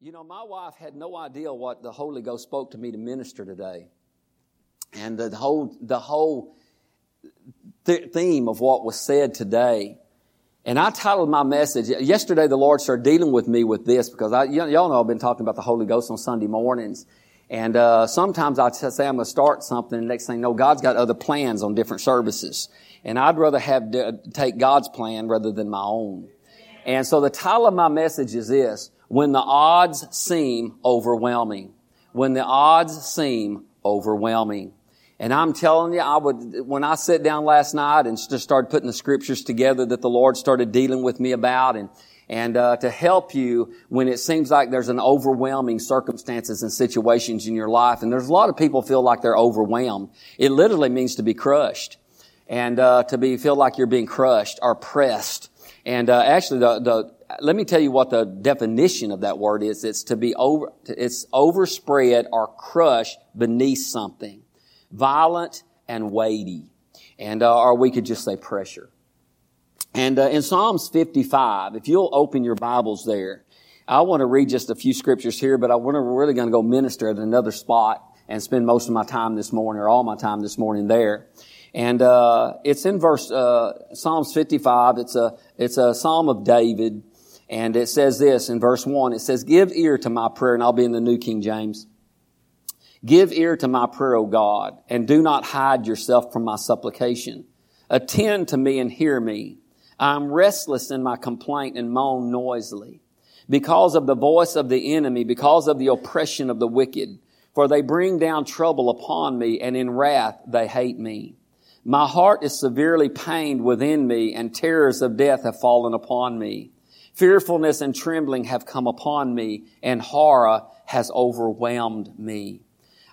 You know, my wife had no idea what the Holy Ghost spoke to me to minister today. And the whole, the whole th- theme of what was said today. And I titled my message, yesterday the Lord started dealing with me with this because I, y'all know I've been talking about the Holy Ghost on Sunday mornings. And uh, sometimes I say I'm going to start something, and next thing know, God's got other plans on different services. And I'd rather have to take God's plan rather than my own. And so the title of my message is this, when the odds seem overwhelming. When the odds seem overwhelming. And I'm telling you, I would, when I sat down last night and just started putting the scriptures together that the Lord started dealing with me about and, and uh, to help you when it seems like there's an overwhelming circumstances and situations in your life. And there's a lot of people feel like they're overwhelmed. It literally means to be crushed and uh, to be feel like you're being crushed or pressed. And uh, actually, the, the let me tell you what the definition of that word is. It's to be over, it's overspread or crushed beneath something. Violent and weighty. And, uh, or we could just say pressure. And uh, in Psalms 55, if you'll open your Bibles there, I want to read just a few scriptures here, but I want to really going to go minister at another spot and spend most of my time this morning or all my time this morning there. And uh, it's in verse uh, Psalms 55. It's a it's a psalm of David, and it says this in verse 1. It says, Give ear to my prayer, and I'll be in the New King James. Give ear to my prayer, O God, and do not hide yourself from my supplication. Attend to me and hear me. I am restless in my complaint and moan noisily because of the voice of the enemy, because of the oppression of the wicked. For they bring down trouble upon me, and in wrath they hate me. My heart is severely pained within me, and terrors of death have fallen upon me. Fearfulness and trembling have come upon me, and horror has overwhelmed me.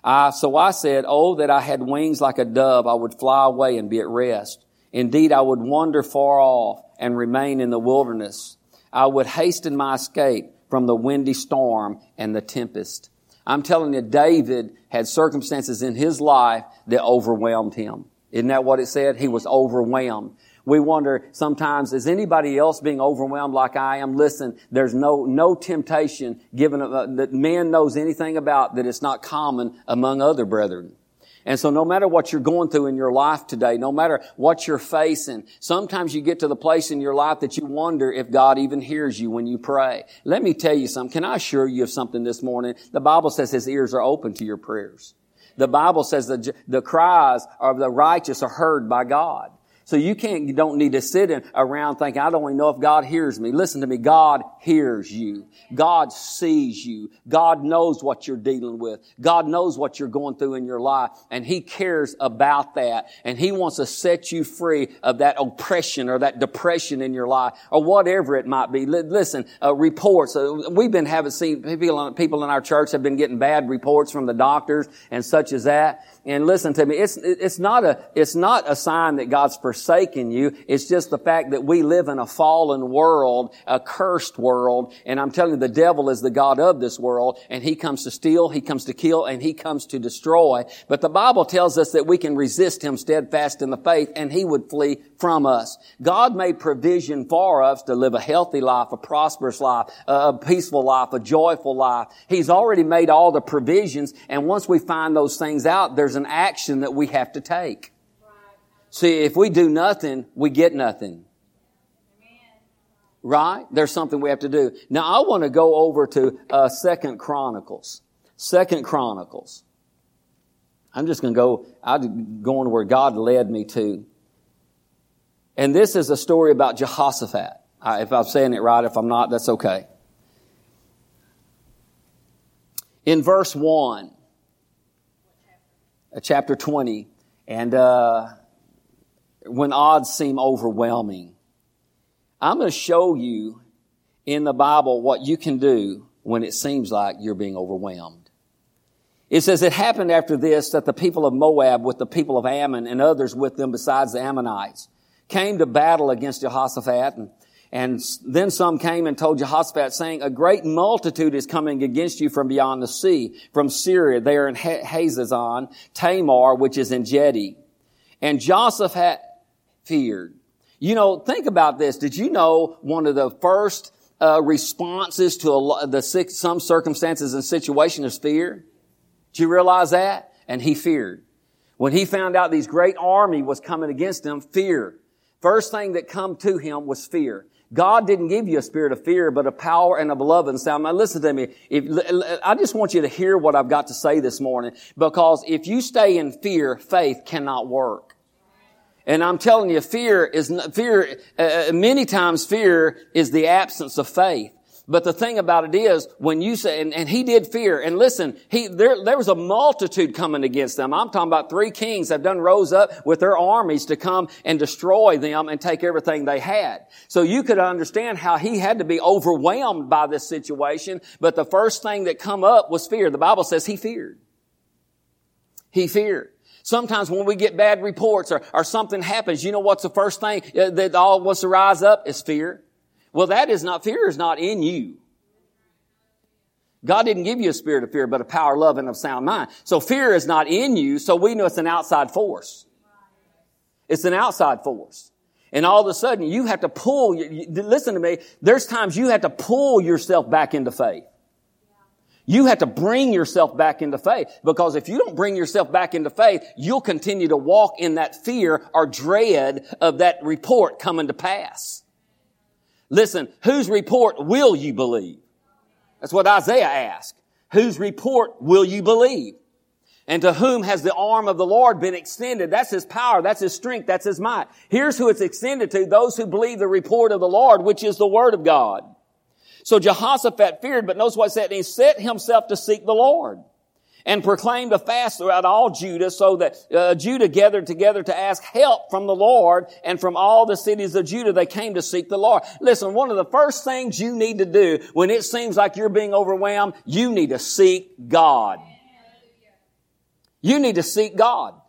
I, so I said, Oh, that I had wings like a dove, I would fly away and be at rest. Indeed, I would wander far off and remain in the wilderness. I would hasten my escape from the windy storm and the tempest. I'm telling you, David had circumstances in his life that overwhelmed him. Isn't that what it said? He was overwhelmed. We wonder sometimes, is anybody else being overwhelmed like I am? Listen, there's no, no temptation given uh, that man knows anything about that it's not common among other brethren. And so no matter what you're going through in your life today, no matter what you're facing, sometimes you get to the place in your life that you wonder if God even hears you when you pray. Let me tell you something. Can I assure you of something this morning? The Bible says His ears are open to your prayers. The Bible says the, the cries of the righteous are heard by God. So you can't, you don't need to sit around thinking, I don't even know if God hears me. Listen to me. God hears you. God sees you. God knows what you're dealing with. God knows what you're going through in your life and He cares about that. And He wants to set you free of that oppression or that depression in your life or whatever it might be. Listen, uh, reports. Uh, we've been having seen people, people in our church have been getting bad reports from the doctors and such as that. And listen to me, it's, it's not a, it's not a sign that God's forsaken you. It's just the fact that we live in a fallen world, a cursed world. And I'm telling you, the devil is the God of this world. And he comes to steal, he comes to kill, and he comes to destroy. But the Bible tells us that we can resist him steadfast in the faith and he would flee from us. God made provision for us to live a healthy life, a prosperous life, a peaceful life, a joyful life. He's already made all the provisions. And once we find those things out, there's an action that we have to take. See, if we do nothing, we get nothing. Right? There's something we have to do. Now I want to go over to uh, Second Chronicles. Second Chronicles. I'm just going to go. I'm going to where God led me to. And this is a story about Jehoshaphat. if I'm saying it right, if I'm not, that's okay. In verse 1, uh, chapter 20, and uh, when odds seem overwhelming, I'm going to show you in the Bible what you can do when it seems like you're being overwhelmed. It says, It happened after this that the people of Moab with the people of Ammon and others with them besides the Ammonites came to battle against Jehoshaphat and and then some came and told Jehoshaphat saying, a great multitude is coming against you from beyond the sea, from Syria. They are in Hazazon, Tamar, which is Engedi. And Jehoshaphat feared. You know, think about this. Did you know one of the first uh, responses to a, the some circumstances and situations is fear. Do you realize that? And he feared. When he found out these great army was coming against him, fear. First thing that come to him was fear. God didn't give you a spirit of fear, but a power and a love and sound. Now listen to me. If, I just want you to hear what I've got to say this morning, because if you stay in fear, faith cannot work. And I'm telling you, fear is, fear, uh, uh, many times fear is the absence of faith. But the thing about it is, when you say, and, and, he did fear, and listen, he, there, there was a multitude coming against them. I'm talking about three kings that done rose up with their armies to come and destroy them and take everything they had. So you could understand how he had to be overwhelmed by this situation, but the first thing that come up was fear. The Bible says he feared. He feared. Sometimes when we get bad reports or, or something happens, you know what's the first thing uh, that all wants to rise up is fear. Well, that is not, fear is not in you. God didn't give you a spirit of fear, but a power, love, and of sound mind. So fear is not in you, so we know it's an outside force. It's an outside force. And all of a sudden, you have to pull, listen to me, there's times you have to pull yourself back into faith. You have to bring yourself back into faith because if you don't bring yourself back into faith, you'll continue to walk in that fear or dread of that report coming to pass. Listen, whose report will you believe? That's what Isaiah asked. Whose report will you believe? And to whom has the arm of the Lord been extended? That's His power. That's His strength. That's His might. Here's who it's extended to. Those who believe the report of the Lord, which is the Word of God. So Jehoshaphat feared, but notice what said. He set himself to seek the Lord and proclaimed a fast throughout all Judah so that uh, Judah gathered together to ask help from the Lord and from all the cities of Judah they came to seek the Lord. Listen, one of the first things you need to do when it seems like you're being overwhelmed, you need to seek God. You need to seek God.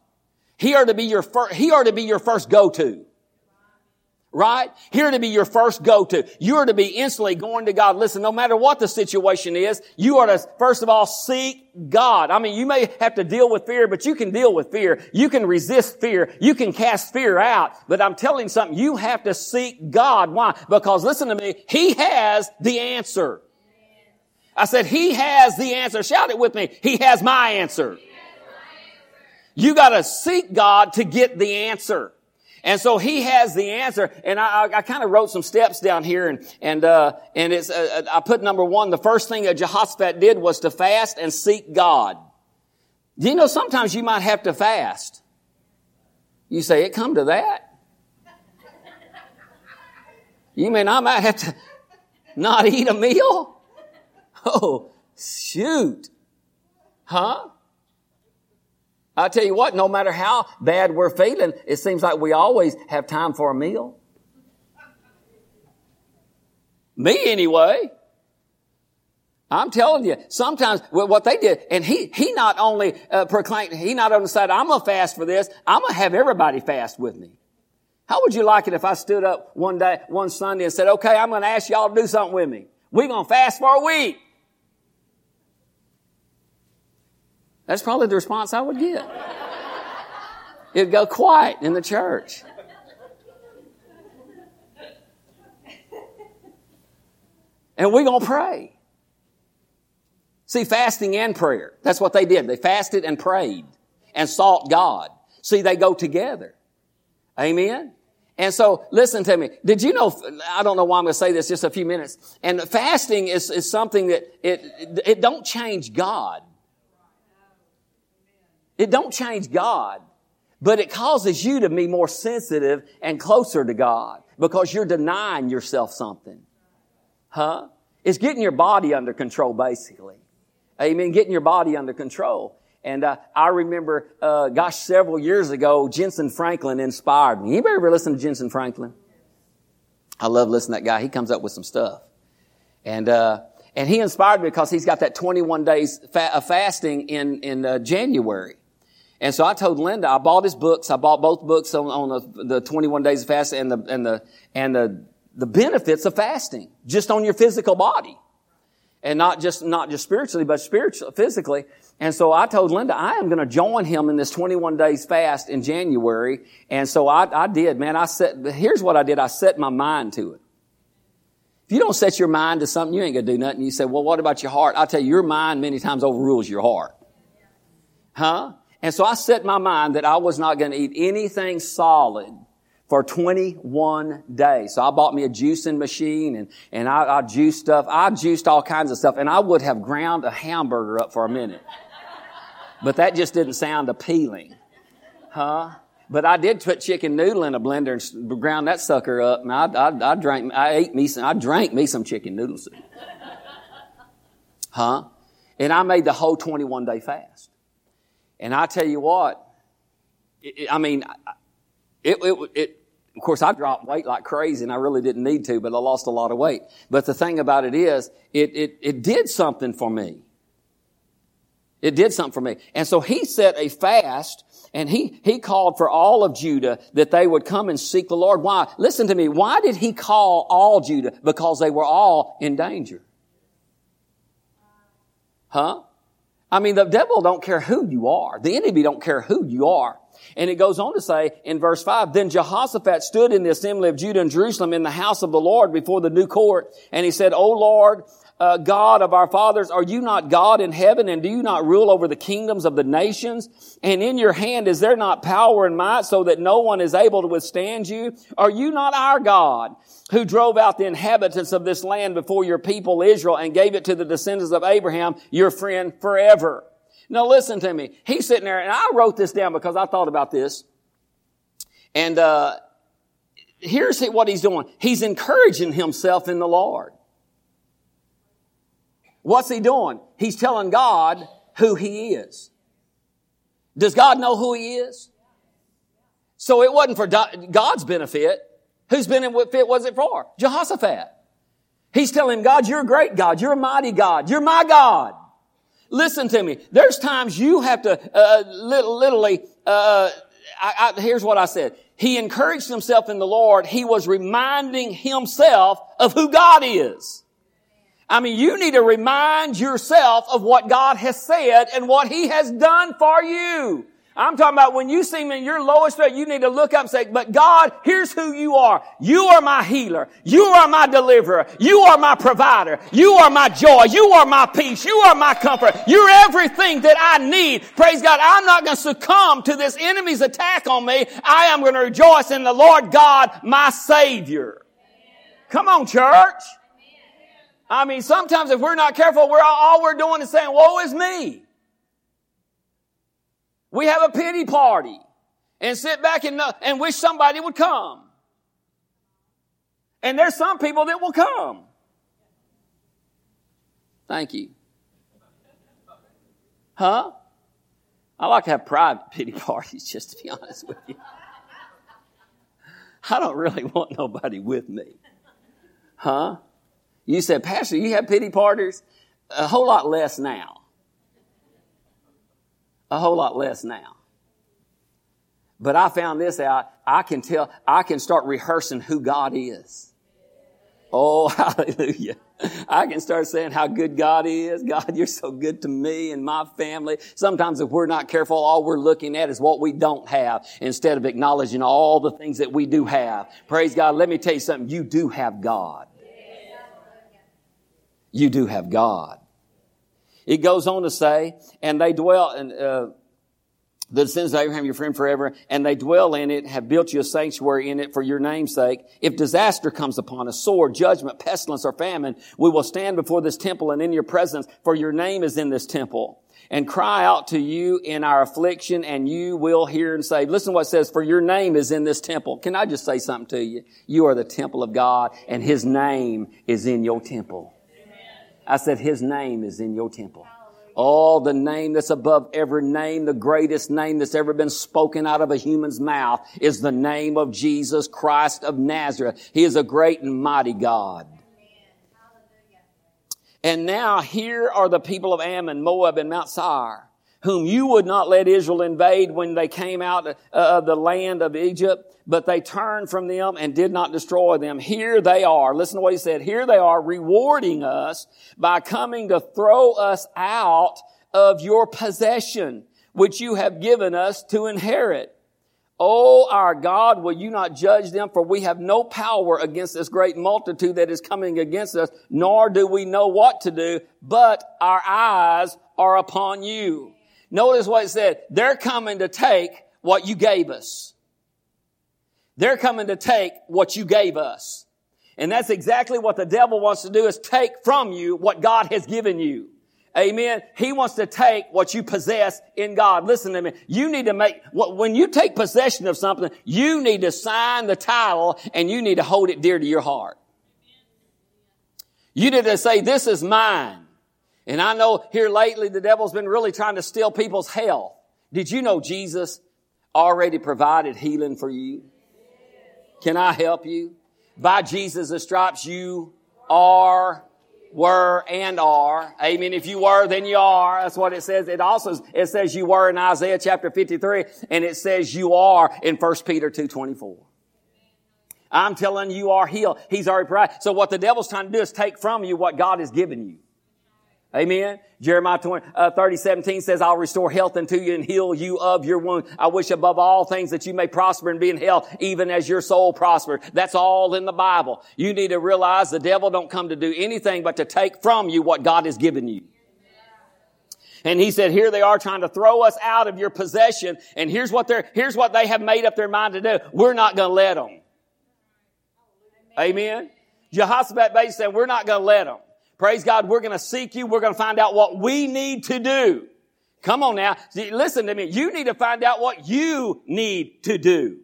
He ought to be your first, he ought to be your first go-to. Right? Here to be your first go-to. You are to be instantly going to God. Listen, no matter what the situation is, you are to, first of all, seek God. I mean, you may have to deal with fear, but you can deal with fear. You can resist fear. You can cast fear out. But I'm telling you something, you have to seek God. Why? Because listen to me, He has the answer. I said, He has the answer. Shout it with me. He has my answer. You gotta seek God to get the answer. And so he has the answer. And I, I, I kind of wrote some steps down here and, and, uh, and it's, uh, uh, I put number one, the first thing that Jehoshaphat did was to fast and seek God. Do you know sometimes you might have to fast? You say, it come to that? You mean I might have to not eat a meal? Oh, shoot. Huh? I tell you what, no matter how bad we're feeling, it seems like we always have time for a meal. Me anyway. I'm telling you, sometimes what they did, and he, he not only uh, proclaimed, he not only said, I'm gonna fast for this, I'm gonna have everybody fast with me. How would you like it if I stood up one day, one Sunday and said, okay, I'm gonna ask y'all to do something with me. We're gonna fast for a week. That's probably the response I would get. It'd go quiet in the church. And we're going to pray. See, fasting and prayer. That's what they did. They fasted and prayed and sought God. See, they go together. Amen. And so, listen to me. Did you know, I don't know why I'm going to say this just a few minutes. And fasting is, is something that it, it don't change God. It don't change God, but it causes you to be more sensitive and closer to God because you're denying yourself something. Huh? It's getting your body under control, basically. Amen. Getting your body under control. And uh, I remember, uh, gosh, several years ago, Jentezen Franklin inspired me. Anybody ever listen to Jentezen Franklin? I love listening to that guy. He comes up with some stuff. And uh, and he inspired me because he's got that 21 days fa- of fasting in in uh, January. And so I told Linda, I bought his books. I bought both books on, on the, the 21 days of fasting and the, and the, and the, the benefits of fasting just on your physical body. And not just, not just spiritually, but spiritually, physically. And so I told Linda, I am going to join him in this 21 days fast in January. And so I, I did, man. I set, here's what I did. I set my mind to it. If you don't set your mind to something, you ain't gonna do nothing. You say, well, what about your heart? I tell you, your mind many times overrules your heart. Huh? And so I set my mind that I was not gonna eat anything solid for 21 days. So I bought me a juicing machine and, and I, I juiced stuff. I juiced all kinds of stuff and I would have ground a hamburger up for a minute. But that just didn't sound appealing. Huh? But I did put chicken noodle in a blender and ground that sucker up. And I, I, I drank, I ate me some, I drank me some chicken noodle soup. Huh? And I made the whole 21 day fast. And I tell you what, it, I mean, it, it, it, of course, I dropped weight like crazy and I really didn't need to, but I lost a lot of weight. But the thing about it is, it, it, it did something for me. It did something for me. And so he set a fast and he, he called for all of Judah that they would come and seek the Lord. Why? Listen to me. Why did he call all Judah? Because they were all in danger. Huh? I mean, the devil don't care who you are. The enemy don't care who you are. And it goes on to say in verse 5, Then Jehoshaphat stood in the assembly of Judah and Jerusalem in the house of the Lord before the new court, and he said, O Lord, uh, God of our fathers, are you not God in heaven and do you not rule over the kingdoms of the nations? And in your hand is there not power and might so that no one is able to withstand you? Are you not our God who drove out the inhabitants of this land before your people Israel and gave it to the descendants of Abraham, your friend forever? Now listen to me. He's sitting there and I wrote this down because I thought about this. And, uh, here's what he's doing. He's encouraging himself in the Lord. What's he doing? He's telling God who he is. Does God know who he is? So it wasn't for God's benefit. Whose benefit was it for? Jehoshaphat. He's telling God, you're a great God. You're a mighty God. You're my God. Listen to me. There's times you have to, uh, literally, uh, I, I, here's what I said. He encouraged himself in the Lord. He was reminding himself of who God is. I mean, you need to remind yourself of what God has said and what He has done for you. I'm talking about when you seem in your lowest state, you need to look up and say, but God, here's who you are. You are my healer. You are my deliverer. You are my provider. You are my joy. You are my peace. You are my comfort. You're everything that I need. Praise God. I'm not going to succumb to this enemy's attack on me. I am going to rejoice in the Lord God, my Savior. Come on, church. I mean, sometimes if we're not careful, we're all we're doing is saying, woe is me. We have a pity party and sit back and, uh, and wish somebody would come. And there's some people that will come. Thank you. Huh? I like to have private pity parties, just to be honest with you. I don't really want nobody with me. Huh? You said, Pastor, you have pity parties? A whole lot less now. A whole lot less now. But I found this out. I can tell, I can start rehearsing who God is. Oh, hallelujah. I can start saying how good God is. God, you're so good to me and my family. Sometimes if we're not careful, all we're looking at is what we don't have instead of acknowledging all the things that we do have. Praise God. Let me tell you something. You do have God you do have God. It goes on to say, and they dwell, and, uh, the descendants of Abraham, your friend forever, and they dwell in it, have built you a sanctuary in it for your name's sake. If disaster comes upon us, sword, judgment, pestilence, or famine, we will stand before this temple and in your presence, for your name is in this temple. And cry out to you in our affliction, and you will hear and say, listen to what it says, for your name is in this temple. Can I just say something to you? You are the temple of God, and His name is in your temple. I said, His name is in your temple. Oh, the name that's above every name, the greatest name that's ever been spoken out of a human's mouth is the name of Jesus Christ of Nazareth. He is a great and mighty God. And now here are the people of Ammon, Moab, and Mount Seir whom you would not let Israel invade when they came out uh, of the land of Egypt, but they turned from them and did not destroy them. Here they are. Listen to what he said. Here they are rewarding us by coming to throw us out of your possession, which you have given us to inherit. Oh, our God, will you not judge them? For we have no power against this great multitude that is coming against us, nor do we know what to do, but our eyes are upon you. Notice what it said. They're coming to take what you gave us. They're coming to take what you gave us. And that's exactly what the devil wants to do is take from you what God has given you. Amen. He wants to take what you possess in God. Listen to me. You need to make, when you take possession of something, you need to sign the title and you need to hold it dear to your heart. You need to say, this is mine. And I know here lately the devil's been really trying to steal people's health. Did you know Jesus already provided healing for you? Can I help you? By Jesus' stripes you are were and are. Amen. If you were, then you are. That's what it says. It also, it says you were in Isaiah chapter 53 and it says you are in 1 Peter 2.24. I'm telling you, you are healed. He's already provided. So what the devil's trying to do is take from you what God has given you. Amen. Jeremiah 20, uh, 30, 17 says, I'll restore health unto you and heal you of your wound. I wish above all things that you may prosper and be in health, even as your soul prospered. That's all in the Bible. You need to realize the devil don't come to do anything but to take from you what God has given you. And he said, here they are trying to throw us out of your possession. And here's what they're, here's what they have made up their mind to do. We're not going to let them. Amen. Jehoshaphat basically said, we're not going to let them. Praise God, we're going to seek you. We're going to find out what we need to do. Come on now. Listen to me. You need to find out what you need to do.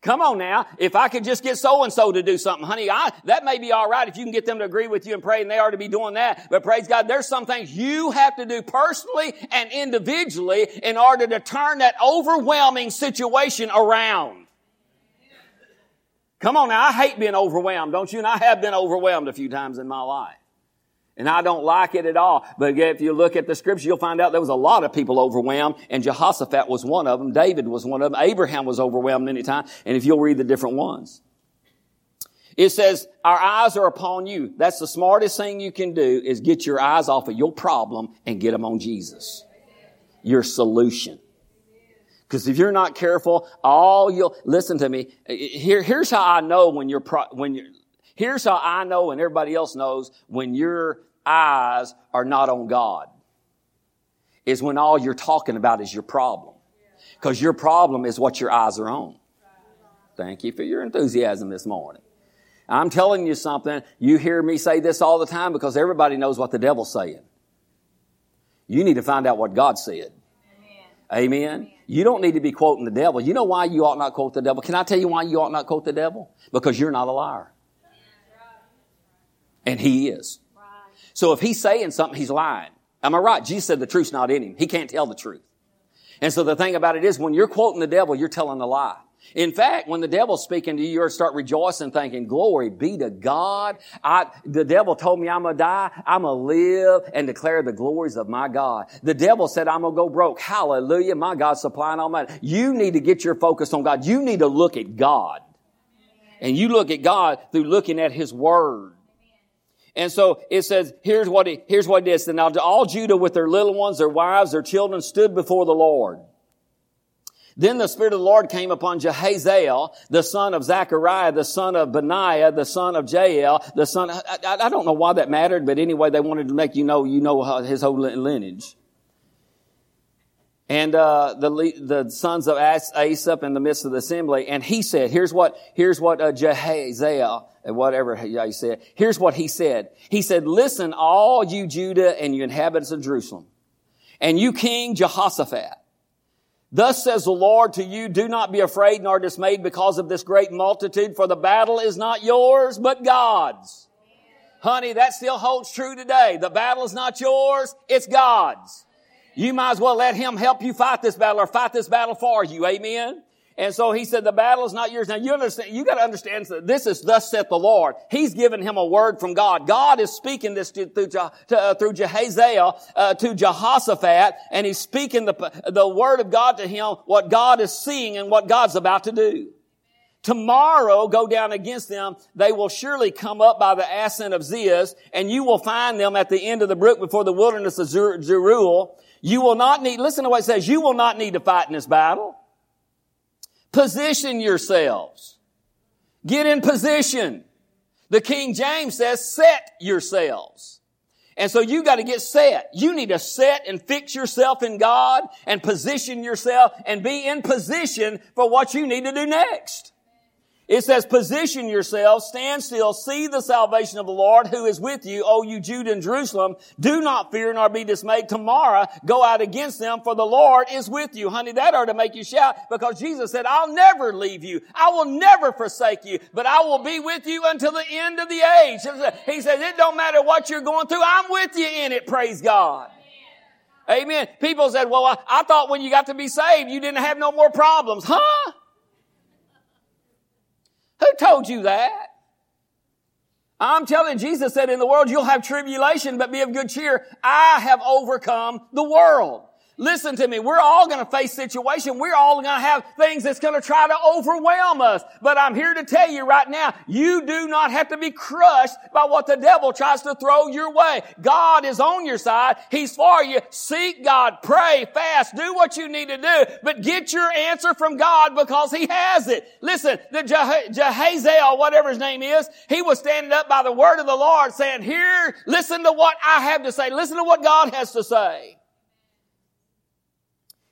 Come on now. If I could just get so and so to do something, honey, I, that may be all right if you can get them to agree with you and pray and they are to be doing that. But praise God, there's some things you have to do personally and individually in order to turn that overwhelming situation around. Come on now. I hate being overwhelmed, don't you? And I have been overwhelmed a few times in my life. And I don't like it at all. But if you look at the scripture, you'll find out there was a lot of people overwhelmed, and Jehoshaphat was one of them. David was one of them. Abraham was overwhelmed many times. And if you'll read the different ones. It says, our eyes are upon you. That's the smartest thing you can do is get your eyes off of your problem and get them on Jesus. Your solution. Because if you're not careful, all you'll, listen to me. Here, here's how I know when you're, pro, when you're, here's how I know and everybody else knows when you're eyes are not on God is when all you're talking about is your problem. Because your problem is what your eyes are on. Thank you for your enthusiasm this morning. I'm telling you something. You hear me say this all the time because everybody knows what the devil's saying. You need to find out what God said. Amen. Amen. You don't need to be quoting the devil. You know why you ought not quote the devil? Can I tell you why you ought not quote the devil? Because you're not a liar. And he is. So if he's saying something, he's lying. Am I right? Jesus said the truth's not in him. He can't tell the truth. And so the thing about it is when you're quoting the devil, you're telling a lie. In fact, when the devil's speaking to you, you start rejoicing, thinking, glory be to God. I, the devil told me I'm gonna die. I'm gonna live and declare the glories of my God. The devil said I'm gonna go broke. Hallelujah. My God's supplying all my, you need to get your focus on God. You need to look at God. And you look at God through looking at His Word. And so it says, here's what it, here's what it is. And now all Judah with their little ones, their wives, their children stood before the Lord. Then the Spirit of the Lord came upon Jehaziel, the son of Zechariah, the son of Benaiah, the son of Jael, the son, I, I, I don't know why that mattered, but anyway, they wanted to make you know, you know uh, his whole lineage. And, uh, the, the sons of Asaph in the midst of the assembly. And he said, here's what, here's what, uh, Jehaziel, whatever he said. Here's what he said. He said, listen, all you Judah and you inhabitants of Jerusalem, and you King Jehoshaphat. Thus says the Lord to you, do not be afraid nor dismayed because of this great multitude, for the battle is not yours, but God's. Honey, that still holds true today. The battle is not yours, it's God's. You might as well let Him help you fight this battle or fight this battle for you. Amen? And so he said, the battle is not yours. Now you understand, you gotta understand this is thus saith the Lord. He's given him a word from God. God is speaking this to, through, to, uh, through Jehaziel, uh, to Jehoshaphat, and he's speaking the, the word of God to him, what God is seeing and what God's about to do. Tomorrow go down against them. They will surely come up by the ascent of Ziz, and you will find them at the end of the brook before the wilderness of Jeruel. You will not need, listen to what it says, you will not need to fight in this battle. Position yourselves. Get in position. The King James says, set yourselves. And so you got to get set. You need to set and fix yourself in God and position yourself and be in position for what you need to do next. It says, position yourselves, stand still, see the salvation of the Lord who is with you, O you Judah and Jerusalem. Do not fear nor be dismayed. Tomorrow go out against them for the Lord is with you. Honey, that ought to make you shout because Jesus said, I'll never leave you. I will never forsake you, but I will be with you until the end of the age. He says, it don't matter what you're going through. I'm with you in it. Praise God. Amen. People said, well, I, I thought when you got to be saved, you didn't have no more problems. Huh? Who told you that? I'm telling Jesus said in the world you'll have tribulation, but be of good cheer. I have overcome the world. Listen to me. We're all going to face situation. We're all going to have things that's going to try to overwhelm us. But I'm here to tell you right now, you do not have to be crushed by what the devil tries to throw your way. God is on your side. He's for you. Seek God. Pray, fast, do what you need to do, but get your answer from God because He has it. Listen, the Jehaziel, whatever his name is, he was standing up by the word of the Lord saying, here, listen to what I have to say. Listen to what God has to say.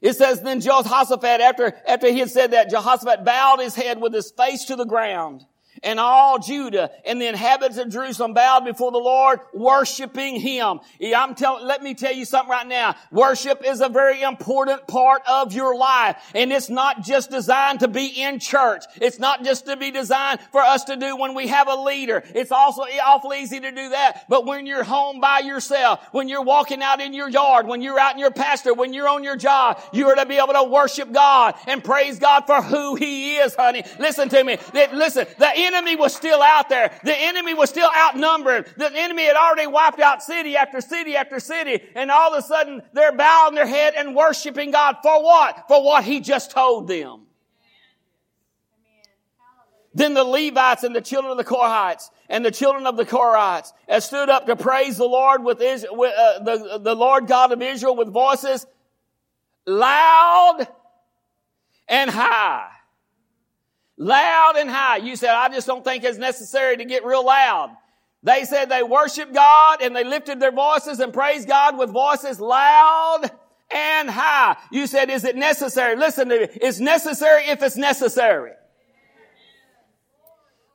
It says, then Jehoshaphat, after, after he had said that, Jehoshaphat bowed his head with his face to the ground and all Judah and the inhabitants of Jerusalem bowed before the Lord, worshiping Him. I'm telling, let me tell you something right now. Worship is a very important part of your life. And it's not just designed to be in church. It's not just to be designed for us to do when we have a leader. It's also awful easy to do that. But when you're home by yourself, when you're walking out in your yard, when you're out in your pastor, when you're on your job, you are to be able to worship God and praise God for who He is, honey. Listen to me. Listen, the enemy was still out there. The enemy was still outnumbered. The enemy had already wiped out city after city after city. And all of a sudden they're bowing their head and worshiping God for what? For what he just told them. Then the Levites and the children of the Korhites and the children of the Korhites have stood up to praise the Lord with, Israel, with uh, the, the Lord God of Israel with voices loud and high. Loud and high. You said, I just don't think it's necessary to get real loud. They said they worshiped God and they lifted their voices and praised God with voices loud and high. You said, is it necessary? Listen to me. It's necessary if it's necessary.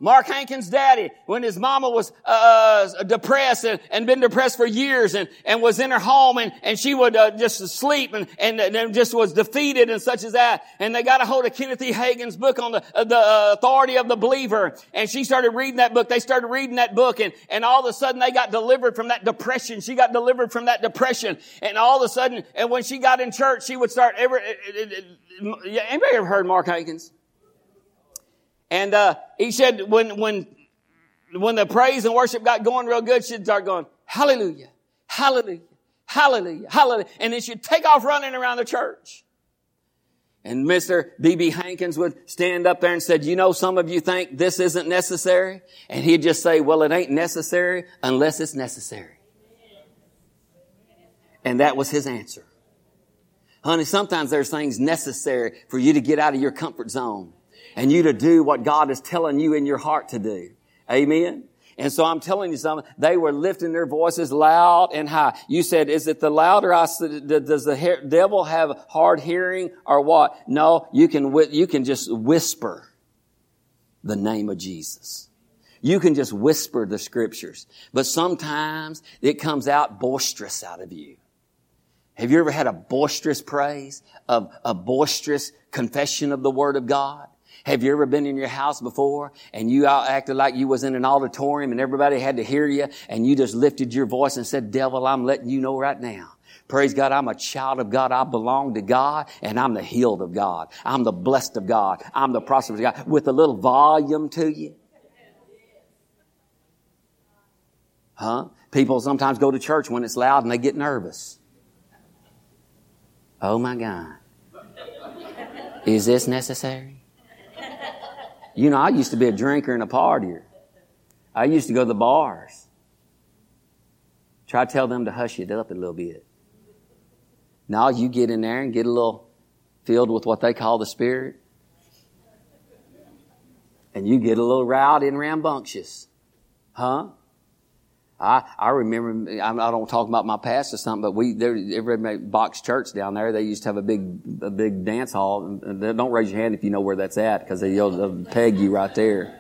Mark Hankins' daddy, when his mama was uh, uh, depressed and, and, been depressed for years and, and was in her home and, and she would uh, just sleep and, and, and, just was defeated and such as that. And they got a hold of Kenneth E. Hagin's book on the, uh, the uh, authority of the believer. And she started reading that book. They started reading that book and, and all of a sudden they got delivered from that depression. She got delivered from that depression. And all of a sudden, and when she got in church, she would start every, anybody ever heard Mark Hankins? And uh, he said when when when the praise and worship got going real good, she'd start going, Hallelujah, Hallelujah, Hallelujah, Hallelujah. And then she'd take off running around the church. And Mr. B.B. Hankins would stand up there and said, you know, some of you think this isn't necessary. And he'd just say, well, it ain't necessary unless it's necessary. And that was his answer. Honey, sometimes there's things necessary for you to get out of your comfort zone and you to do what God is telling you in your heart to do. Amen. And so I'm telling you something. They were lifting their voices loud and high. You said, is it the louder I said, does the devil have hard hearing or what? No, you can, you can just whisper the name of Jesus. You can just whisper the scriptures. But sometimes it comes out boisterous out of you. Have you ever had a boisterous praise, a, a boisterous confession of the Word of God? Have you ever been in your house before and you all acted like you was in an auditorium and everybody had to hear you and you just lifted your voice and said, devil, I'm letting you know right now. Praise God, I'm a child of God. I belong to God and I'm the healed of God. I'm the blessed of God. I'm the prosperous of God with a little volume to you. Huh? People sometimes go to church when it's loud and they get nervous. Oh my God. Is this necessary? You know, I used to be a drinker and a partier. I used to go to the bars. Try to tell them to hush it up a little bit. Now you get in there and get a little filled with what they call the Spirit. And you get a little rowdy and rambunctious. Huh? I, I remember, I don't talk about my past or something, but we, there, every box church down there, they used to have a big, a big dance hall. Don't raise your hand if you know where that's at, because they'll peg you right there.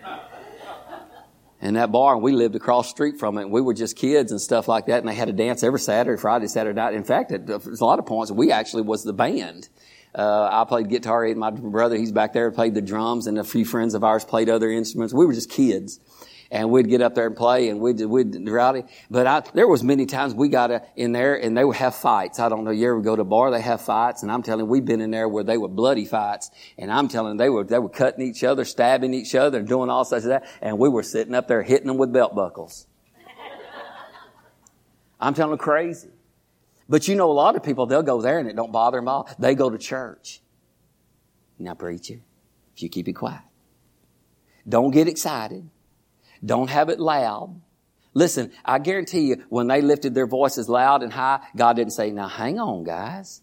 And that bar, and we lived across street from it. we were just kids and stuff like that. And they had a dance every Saturday, Friday, Saturday night. In fact, at, a lot of points, we actually was the band. Uh, I played guitar, and my brother, he's back there, played the drums, and a few friends of ours played other instruments. We were just kids and we'd get up there and play and we'd, we'd rowdy. But I, there was many times we got uh, in there and they would have fights. I don't know, you ever go to a bar, they have fights and I'm telling you, we've been in there where they were bloody fights and I'm telling you, they were, they were cutting each other, stabbing each other, doing all such of that and we were sitting up there hitting them with belt buckles. I'm telling you, crazy. But you know, a lot of people, they'll go there and it don't bother them all. They go to church. Now, preacher, if you keep it quiet, don't get excited. Don't have it loud. Listen, I guarantee you, when they lifted their voices loud and high, God didn't say, now hang on, guys.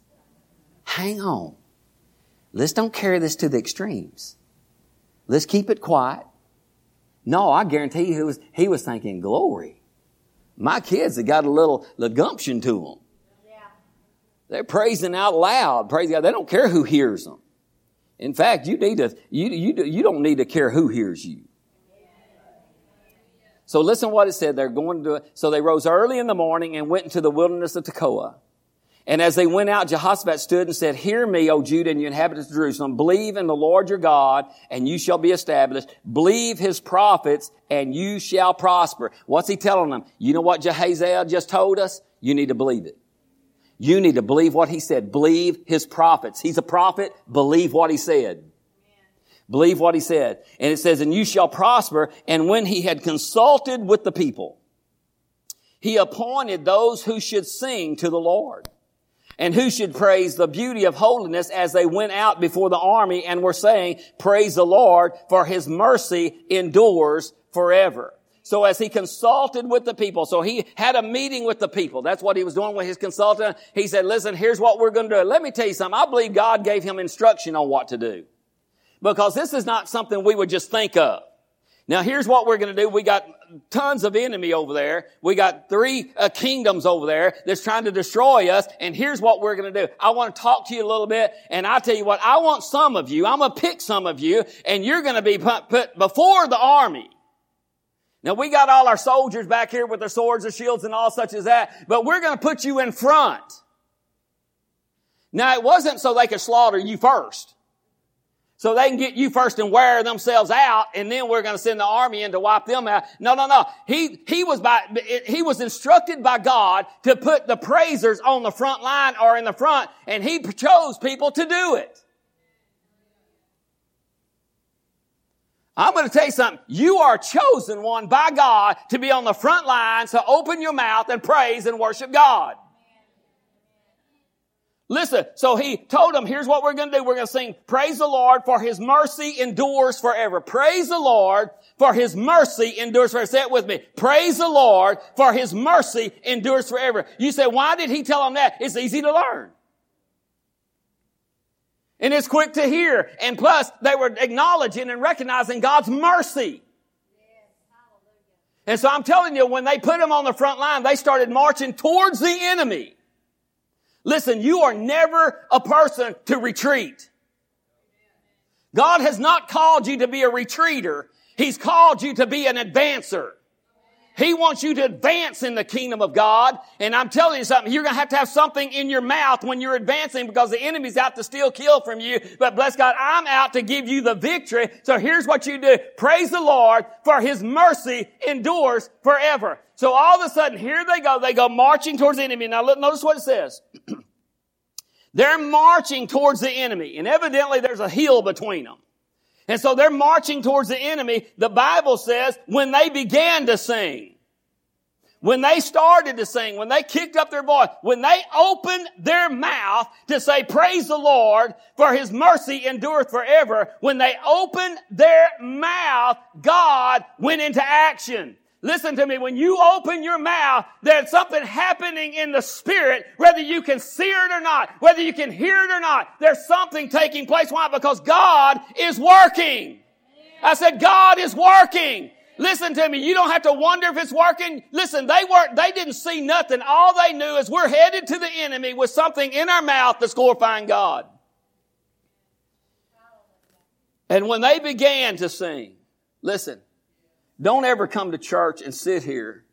Hang on. Let's don't carry this to the extremes. Let's keep it quiet. No, I guarantee you he was, he was thinking glory. My kids have got a little, little gumption to them. Yeah. They're praising out loud. Praise God. They don't care who hears them. In fact, you need to, you, you, you don't need to care who hears you. So listen what it said. They're going to. So they rose early in the morning and went into the wilderness of Tekoa. And as they went out, Jehoshaphat stood and said, Hear me, O Judah and you inhabitants of Jerusalem. Believe in the Lord your God and you shall be established. Believe his prophets and you shall prosper. What's he telling them? You know what Jehaziel just told us? You need to believe it. You need to believe what he said. Believe his prophets. He's a prophet. Believe what he said. Believe what he said. And it says, and you shall prosper. And when he had consulted with the people, he appointed those who should sing to the Lord and who should praise the beauty of holiness as they went out before the army and were saying, praise the Lord for his mercy endures forever. So as he consulted with the people, so he had a meeting with the people. That's what he was doing with his consultant. He said, listen, here's what we're going to do. Let me tell you something. I believe God gave him instruction on what to do because this is not something we would just think of. Now here's what we're going to do. We got tons of enemy over there. We got three uh, kingdoms over there that's trying to destroy us. And here's what we're going to do. I want to talk to you a little bit. And I tell you what, I want some of you, I'm going to pick some of you and you're going to be put, put before the army. Now we got all our soldiers back here with their swords and shields and all such as that, but we're going to put you in front. Now it wasn't so they could slaughter you first so they can get you first and wear themselves out, and then we're going to send the army in to wipe them out. No, no, no. He, he was by, he was instructed by God to put the praisers on the front line or in the front, and he chose people to do it. I'm going to tell you something. You are chosen one by God to be on the front line, so open your mouth and praise and worship God. Listen, so he told them, here's what we're going to do. We're going to sing, praise the Lord for his mercy endures forever. Praise the Lord for his mercy endures forever. Say it with me. Praise the Lord for his mercy endures forever. You say, why did he tell them that? It's easy to learn. And it's quick to hear. And plus, they were acknowledging and recognizing God's mercy. And so I'm telling you, when they put him on the front line, they started marching towards the enemy. Listen, you are never a person to retreat. God has not called you to be a retreater. He's called you to be an advancer. He wants you to advance in the kingdom of God. And I'm telling you something, you're going to have to have something in your mouth when you're advancing because the enemy's out to steal, kill from you. But bless God, I'm out to give you the victory. So here's what you do. Praise the Lord for his mercy endures forever. So all of a sudden, here they go. They go marching towards the enemy. Now notice what it says. They're marching towards the enemy. And evidently there's a hill between them. And so they're marching towards the enemy. The Bible says when they began to sing, when they started to sing, when they kicked up their voice, when they opened their mouth to say, praise the Lord, for his mercy endureth forever, when they opened their mouth, God went into action. Listen to me. When you open your mouth, there's something happening in the spirit, whether you can see it or not, whether you can hear it or not. There's something taking place. Why? Because God is working. I said, God is working. Listen to me. You don't have to wonder if it's working. Listen, they weren't, they didn't see nothing. All they knew is we're headed to the enemy with something in our mouth that's glorifying God. And when they began to sing, listen, don't ever come to church and sit here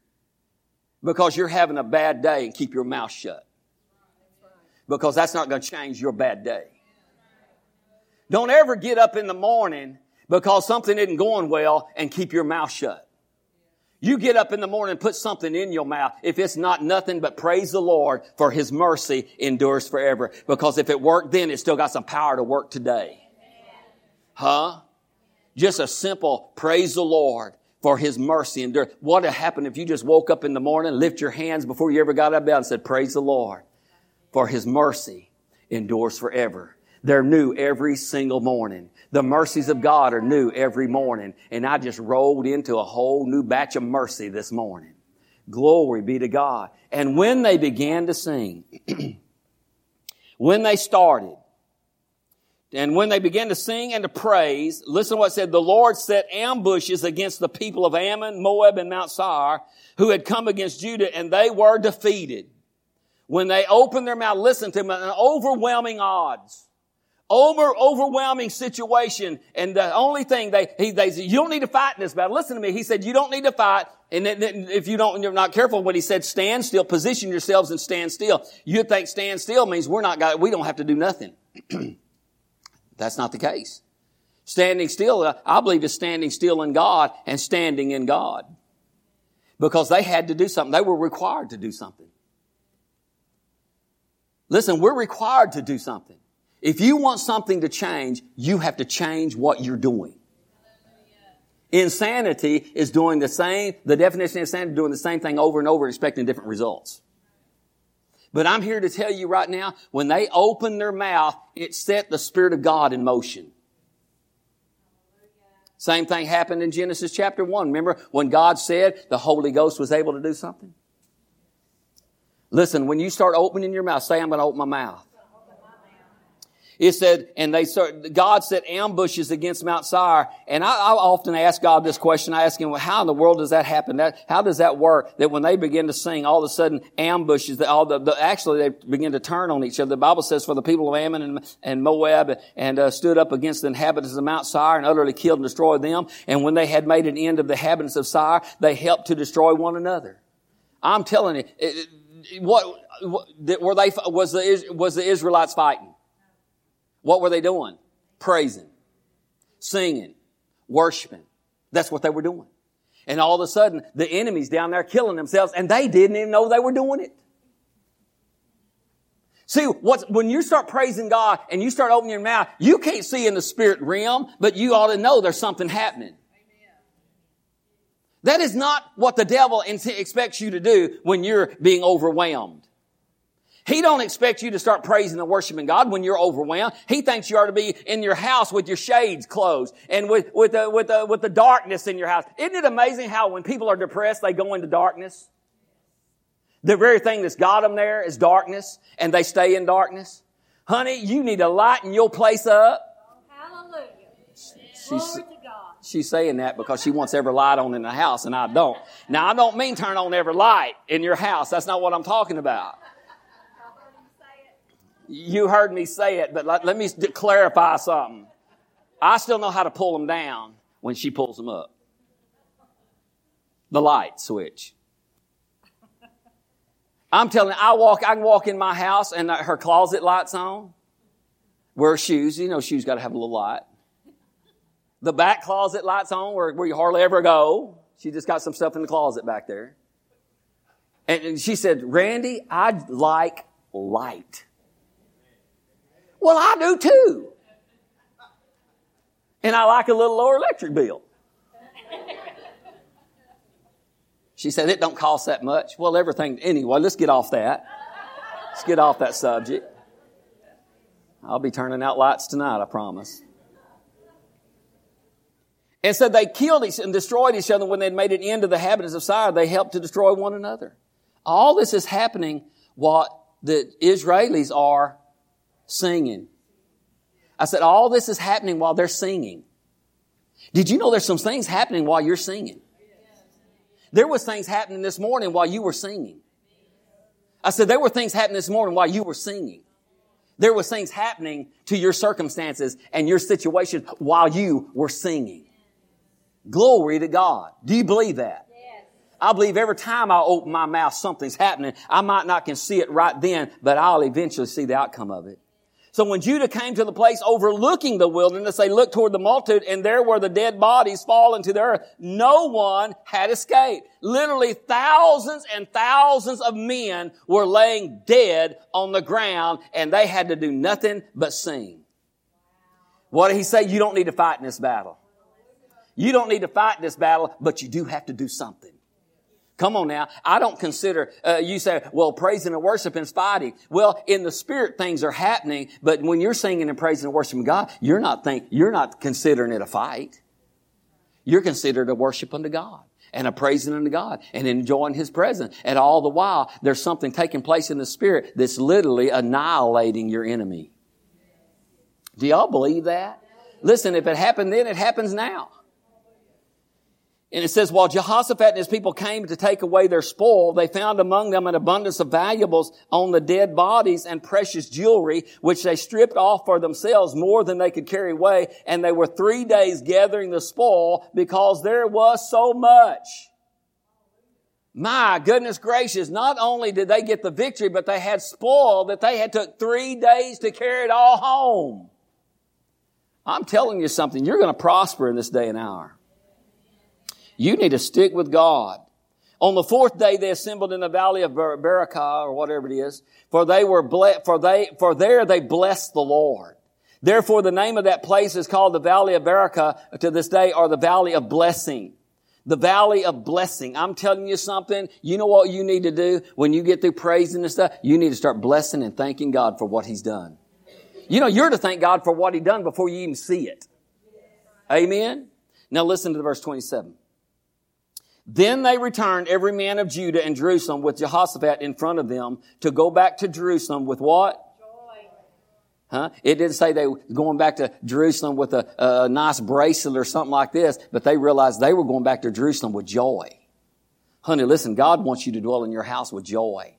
because you're having a bad day and keep your mouth shut. Because that's not going to change your bad day. Don't ever get up in the morning because something isn't going well and keep your mouth shut. You get up in the morning and put something in your mouth. If it's not nothing but praise the Lord for His mercy endures forever. Because if it worked then, it still got some power to work today. Huh? Just a simple praise the Lord for His mercy endure. What would happen if you just woke up in the morning, lift your hands before you ever got out of bed and said, praise the Lord for His mercy endures forever. They're new every single morning. The mercies of God are new every morning. And I just rolled into a whole new batch of mercy this morning. Glory be to God. And when they began to sing, when they started, and when they began to sing and to praise, listen to what said. The Lord set ambushes against the people of Ammon, Moab, and Mount Seir, who had come against Judah, and they were defeated. When they opened their mouth, listen to them, an overwhelming odds over, overwhelming situation. And the only thing they, he, they said, you don't need to fight in this battle. Listen to me. He said, you don't need to fight. And then if you don't, you're not careful when he said stand still, position yourselves and stand still. You think stand still means we're not got, we don't have to do nothing. That's not the case. Standing still, uh, I believe is standing still in God and standing in God. Because they had to do something. They were required to do something. Listen, we're required to do something. If you want something to change, you have to change what you're doing. Insanity is doing the same, the definition of insanity is doing the same thing over and over expecting different results. But I'm here to tell you right now, when they opened their mouth, it set the Spirit of God in motion. Same thing happened in Genesis chapter 1. Remember when God said the Holy Ghost was able to do something? Listen, when you start opening your mouth, say, I'm going to open my mouth. It said, and they God set ambushes against Mount Seir. And I, I, often ask God this question. I ask him, well, how in the world does that happen? That, how does that work? That when they begin to sing, all of a sudden ambushes, that all the, the, actually they begin to turn on each other. The Bible says, for the people of Ammon and, and Moab and uh, stood up against the inhabitants of Mount Seir and utterly killed and destroyed them. And when they had made an end of the inhabitants of Seir, they helped to destroy one another. I'm telling you, it, what, what were they, was the, was the Israelites fighting? What were they doing? Praising, singing, worshiping. That's what they were doing. And all of a sudden, the enemy's down there killing themselves and they didn't even know they were doing it. See, when you start praising God and you start opening your mouth, you can't see in the spirit realm, but you ought to know there's something happening. That is not what the devil expects you to do when you're being overwhelmed. He don't expect you to start praising and worshiping God when you're overwhelmed. He thinks you are to be in your house with your shades closed and with, with the, with the, with the darkness in your house. Isn't it amazing how when people are depressed, they go into darkness? The very thing that's got them there is darkness and they stay in darkness. Honey, you need to lighten your place up. Hallelujah. She's, she's saying that because she wants every light on in the house and I don't. Now I don't mean turn on every light in your house. That's not what I'm talking about. You heard me say it, but let, let me clarify something. I still know how to pull them down when she pulls them up. The light switch. I'm telling you, I walk, I can walk in my house and her closet lights on. Wear shoes. You know, shoes got to have a little light. The back closet lights on where, where you hardly ever go. She just got some stuff in the closet back there. And she said, Randy, I like light. Well, I do too. And I like a little lower electric bill. She said, it don't cost that much. Well, everything, anyway, let's get off that. Let's get off that subject. I'll be turning out lights tonight, I promise. And so they killed each other and destroyed each other when they'd made an end of the habits of Seir. They helped to destroy one another. All this is happening what the Israelis are singing. I said, all this is happening while they're singing. Did you know there's some things happening while you're singing? There was things happening this morning while you were singing. I said there were things happening this morning while you were singing. There was things happening to your circumstances and your situation while you were singing. Glory to God. Do you believe that? I believe every time I open my mouth, something's happening. I might not can see it right then, but I'll eventually see the outcome of it. So when Judah came to the place overlooking the wilderness, they looked toward the multitude and there were the dead bodies fallen to the earth. No one had escaped. Literally thousands and thousands of men were laying dead on the ground and they had to do nothing but sing. What did he say? You don't need to fight in this battle. You don't need to fight this battle, but you do have to do something. Come on now. I don't consider, uh, you say, well, praising and worshiping is fighting. Well, in the spirit, things are happening, but when you're singing and praising and worshiping God, you're not think, you're not considering it a fight. You're considered a worship unto God and a praising unto God and enjoying His presence. And all the while, there's something taking place in the spirit that's literally annihilating your enemy. Do y'all believe that? Listen, if it happened then, it happens now. And it says, while Jehoshaphat and his people came to take away their spoil, they found among them an abundance of valuables on the dead bodies and precious jewelry, which they stripped off for themselves more than they could carry away. And they were three days gathering the spoil because there was so much. My goodness gracious, not only did they get the victory, but they had spoil that they had took three days to carry it all home. I'm telling you something, you're going to prosper in this day and hour. You need to stick with God. On the fourth day, they assembled in the valley of Berachah, or whatever it is, for they were ble- for they, for there they blessed the Lord. Therefore, the name of that place is called the valley of Berachah to this day, or the valley of blessing. The valley of blessing. I'm telling you something. You know what you need to do when you get through praising and stuff? You need to start blessing and thanking God for what He's done. You know, you're to thank God for what He done before you even see it. Amen? Now listen to the verse 27. Then they returned, every man of Judah and Jerusalem, with Jehoshaphat in front of them, to go back to Jerusalem with what? Joy. Huh? It didn't say they were going back to Jerusalem with a, a nice bracelet or something like this, but they realized they were going back to Jerusalem with joy. Honey, listen, God wants you to dwell in your house with joy.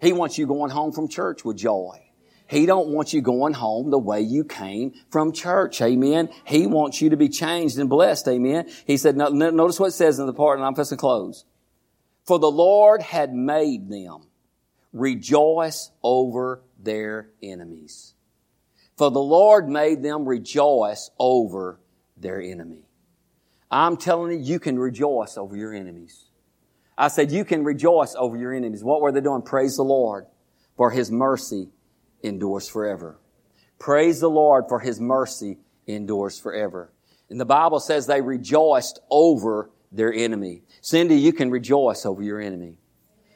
He wants you going home from church with joy. He don't want you going home the way you came from church. Amen. He wants you to be changed and blessed. Amen. He said, notice what it says in the part, and I'm supposed to close. For the Lord had made them rejoice over their enemies. For the Lord made them rejoice over their enemy. I'm telling you, you can rejoice over your enemies. I said, you can rejoice over your enemies. What were they doing? Praise the Lord for His mercy endures forever. Praise the Lord for His mercy endures forever. And the Bible says they rejoiced over their enemy. Cindy, you can rejoice over your enemy.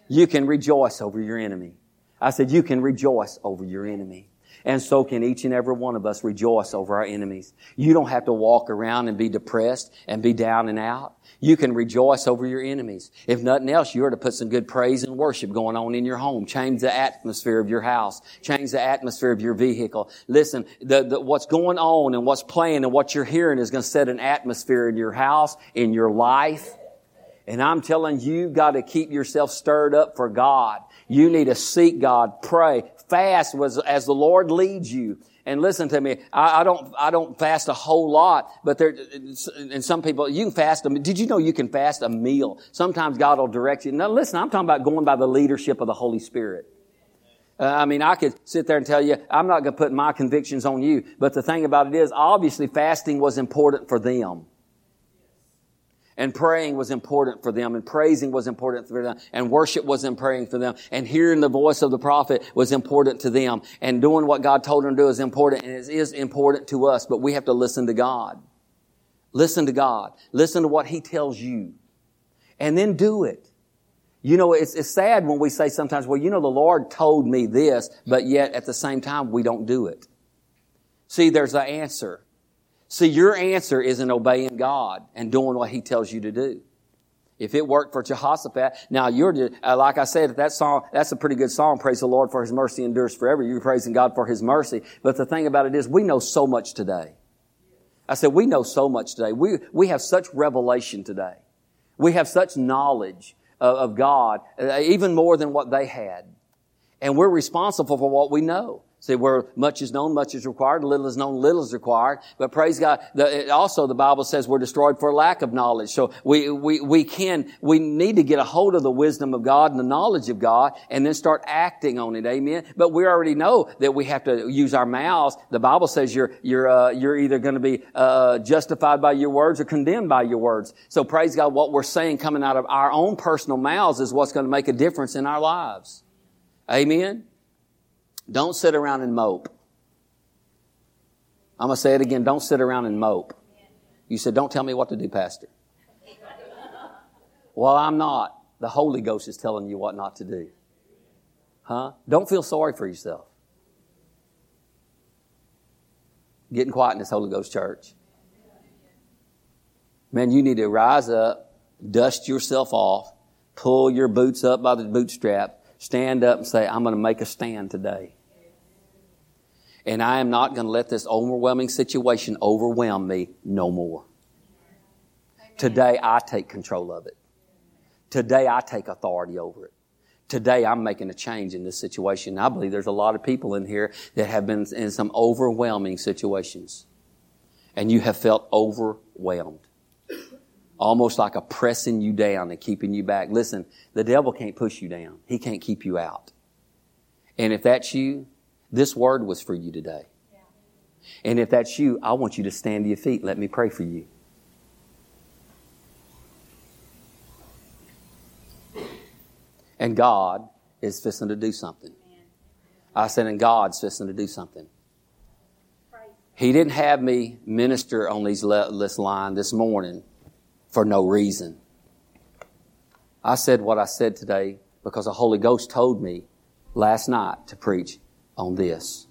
You can rejoice over your enemy. I said, you can rejoice over your enemy. And so can each and every one of us rejoice over our enemies. You don't have to walk around and be depressed and be down and out. You can rejoice over your enemies. If nothing else, you are to put some good praise and worship going on in your home. Change the atmosphere of your house. Change the atmosphere of your vehicle. Listen, the, the, what's going on and what's playing and what you're hearing is going to set an atmosphere in your house, in your life. And I'm telling you, you've got to keep yourself stirred up for God. You need to seek God, pray, fast was as the Lord leads you. And listen to me, I, I, don't, I don't fast a whole lot, but there, and some people, you can fast them. Did you know you can fast a meal? Sometimes God will direct you. Now listen, I'm talking about going by the leadership of the Holy Spirit. Uh, I mean, I could sit there and tell you, I'm not going to put my convictions on you. But the thing about it is, obviously fasting was important for them. And praying was important for them, and praising was important for them, and worship was praying for them, and hearing the voice of the prophet was important to them, and doing what God told them to do is important, and it is important to us, but we have to listen to God. Listen to God. Listen to what He tells you. And then do it. You know, it's, it's sad when we say sometimes, well, you know, the Lord told me this, but yet at the same time, we don't do it. See, there's the answer. See, your answer is in obeying God and doing what He tells you to do. If it worked for Jehoshaphat, now you're, uh, like I said, that song, that's a pretty good song. Praise the Lord for His mercy endures forever. You're praising God for His mercy. But the thing about it is, we know so much today. I said, we know so much today. We, we have such revelation today. We have such knowledge of, of God, uh, even more than what they had. And we're responsible for what we know. See, where much is known, much is required. Little is known, little is required. But praise God. The, also, the Bible says we're destroyed for lack of knowledge. So we, we, we can, we need to get a hold of the wisdom of God and the knowledge of God and then start acting on it. Amen. But we already know that we have to use our mouths. The Bible says you're, you're, uh, you're either going to be, uh, justified by your words or condemned by your words. So praise God. What we're saying coming out of our own personal mouths is what's going to make a difference in our lives. Amen. Don't sit around and mope. I'm going to say it again. Don't sit around and mope. You said, don't tell me what to do, Pastor. well, I'm not. The Holy Ghost is telling you what not to do. Huh? Don't feel sorry for yourself. Getting quiet in this Holy Ghost church. Man, you need to rise up, dust yourself off, pull your boots up by the bootstrap, stand up and say, I'm going to make a stand today. And I am not going to let this overwhelming situation overwhelm me no more. Today I take control of it. Today I take authority over it. Today I'm making a change in this situation. I believe there's a lot of people in here that have been in some overwhelming situations. And you have felt overwhelmed almost like a pressing you down and keeping you back. Listen, the devil can't push you down. He can't keep you out. And if that's you, this word was for you today. And if that's you, I want you to stand to your feet. Let me pray for you. And God is fixing to do something. I said, and God's fixing to do something. He didn't have me minister on these le- this line this morning for no reason. I said what I said today because the Holy Ghost told me last night to preach on this.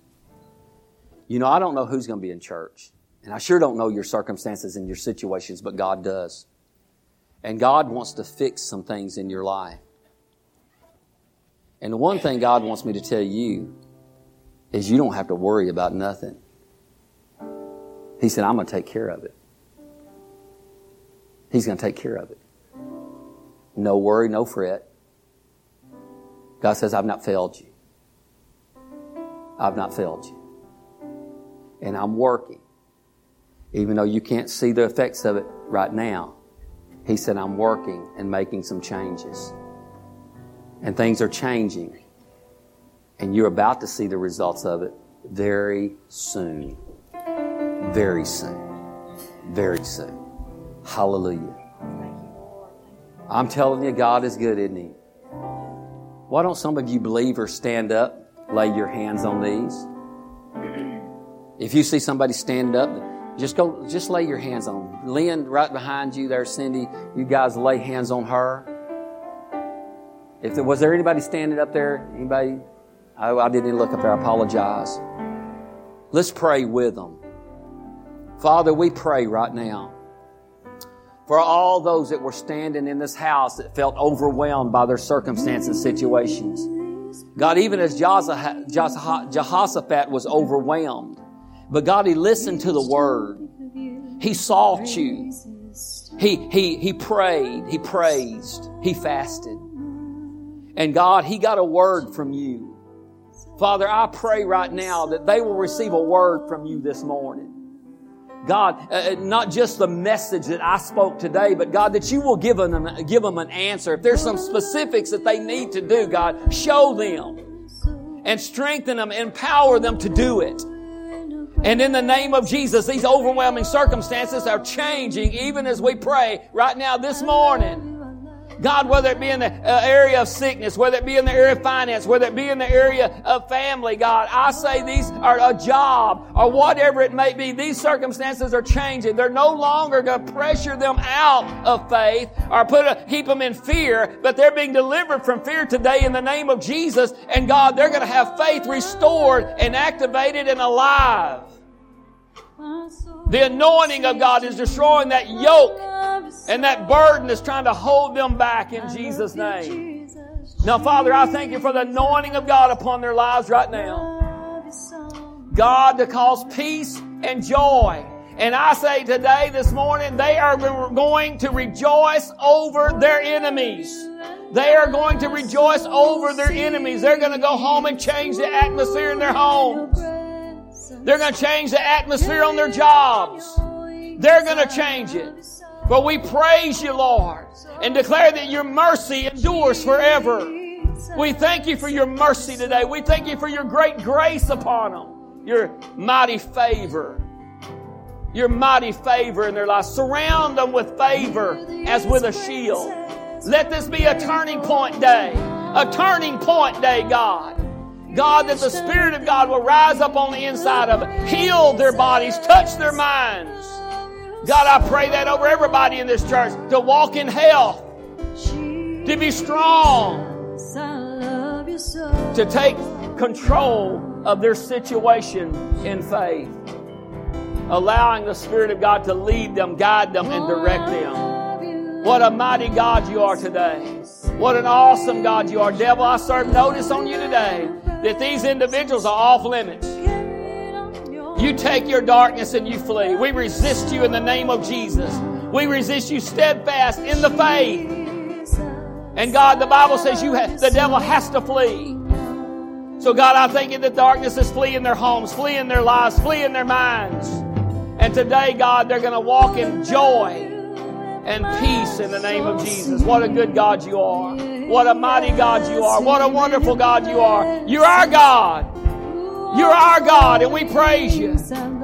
You know, I don't know who's going to be in church, and I sure don't know your circumstances and your situations, but God does. And God wants to fix some things in your life. And the one thing God wants me to tell you is you don't have to worry about nothing. He said, I'm going to take care of it. He's going to take care of it. No worry, no fret. God says, I've not failed you. I've not failed you. And I'm working. Even though you can't see the effects of it right now, He said, I'm working and making some changes. And things are changing. And you're about to see the results of it very soon. Very soon. Very soon. Hallelujah. I'm telling you, God is good, isn't He? Why don't some of you believers stand up, lay your hands on these? If you see somebody stand up, just go, just lay your hands on them. Lynn, right behind you there, Cindy, you guys lay hands on her. If there was there anybody standing up there, anybody? I, I didn't look up there. I apologize. Let's pray with them. Father, we pray right now for all those that were standing in this house that felt overwhelmed by their circumstances and situations. God, even as Jehoshaphat was overwhelmed, but God, he listened to the word. He sought you. He, he, he prayed. He praised. He fasted. And God, he got a word from you. Father, I pray right now that they will receive a word from you this morning. God, uh, uh, not just the message that I spoke today, but God, that you will give them, give them an answer. If there's some specifics that they need to do, God, show them and strengthen them, empower them to do it. And in the name of Jesus, these overwhelming circumstances are changing even as we pray right now this morning. God, whether it be in the uh, area of sickness, whether it be in the area of finance, whether it be in the area of family, God, I say these are a job or whatever it may be. These circumstances are changing. They're no longer going to pressure them out of faith or put a, keep them in fear, but they're being delivered from fear today in the name of Jesus. And God, they're going to have faith restored and activated and alive. The anointing of God is destroying that yoke and that burden is trying to hold them back in Jesus' name. Now, Father, I thank you for the anointing of God upon their lives right now. God, to cause peace and joy And I say today, this morning, they are going to rejoice over their enemies. They are going to rejoice over their enemies. They're going to go home and change the atmosphere in their homes. They're going to change the atmosphere on their jobs. They're going to change it. But we praise you, Lord, and declare that your mercy endures forever. We thank you for your mercy today. We thank you for your great grace upon them, your mighty favor your mighty favor in their lives. Surround them with favor as with a shield. Let this be a turning point day. A turning point day, God. God, that the Spirit of God will rise up on the inside of them, heal their bodies, touch their minds. God, I pray that over everybody in this church to walk in health, to be strong, to take control of their situation in faith allowing the Spirit of God to lead them, guide them, and direct them. What a mighty God you are today. What an awesome God you are. Devil, I serve notice on you today that these individuals are off limits. You take your darkness and you flee. We resist you in the name of Jesus. We resist you steadfast in the faith. And God, the Bible says you have, the devil has to flee. So God, I thank you that darkness is fleeing their homes, fleeing their lives, fleeing their minds. And today, God, they're going to walk in joy and peace in the name of Jesus. What a good God you are. What a mighty God you are. What a wonderful God you are. You're our God. You're our God, and we praise you.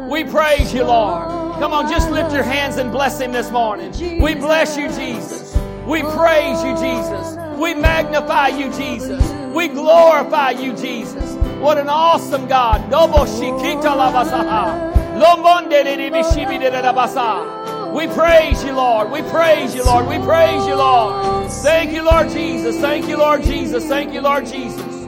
We praise you, Lord. Come on, just lift your hands and bless Him this morning. We bless you, Jesus. We praise you, Jesus. We magnify you, Jesus. We glorify you, Jesus. What an awesome God. We praise you, Lord. We praise you, Lord. We praise you, Lord. Thank you, Lord Jesus. Thank you, Lord Jesus. Thank you, Lord Jesus.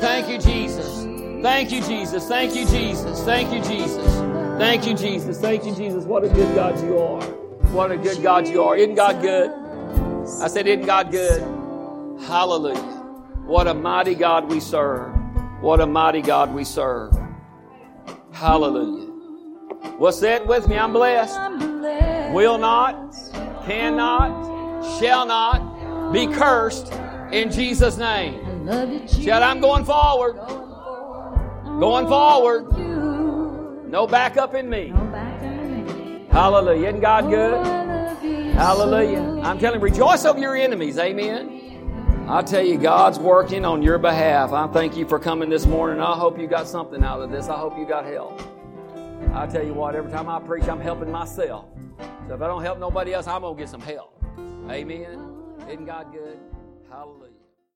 Thank you, Jesus. Thank you, Jesus. Thank you, Jesus. Thank you, Jesus. Thank you, Jesus. Thank you, Jesus. What a good God you are. What a good God you are. Isn't God good? I said, Isn't God good? Hallelujah. What a mighty God we serve. What a mighty God we serve. Hallelujah. What's that with me? I'm blessed. Will not, cannot, shall not be cursed in Jesus' name. Shout, I'm going forward. Going forward. No backup in me. Hallelujah. Isn't God good? Hallelujah. I'm telling you, rejoice over your enemies. Amen. I tell you, God's working on your behalf. I thank you for coming this morning. I hope you got something out of this. I hope you got help. I tell you what, every time I preach, I'm helping myself. So if I don't help nobody else, I'm going to get some help. Amen. Isn't God good? Hallelujah.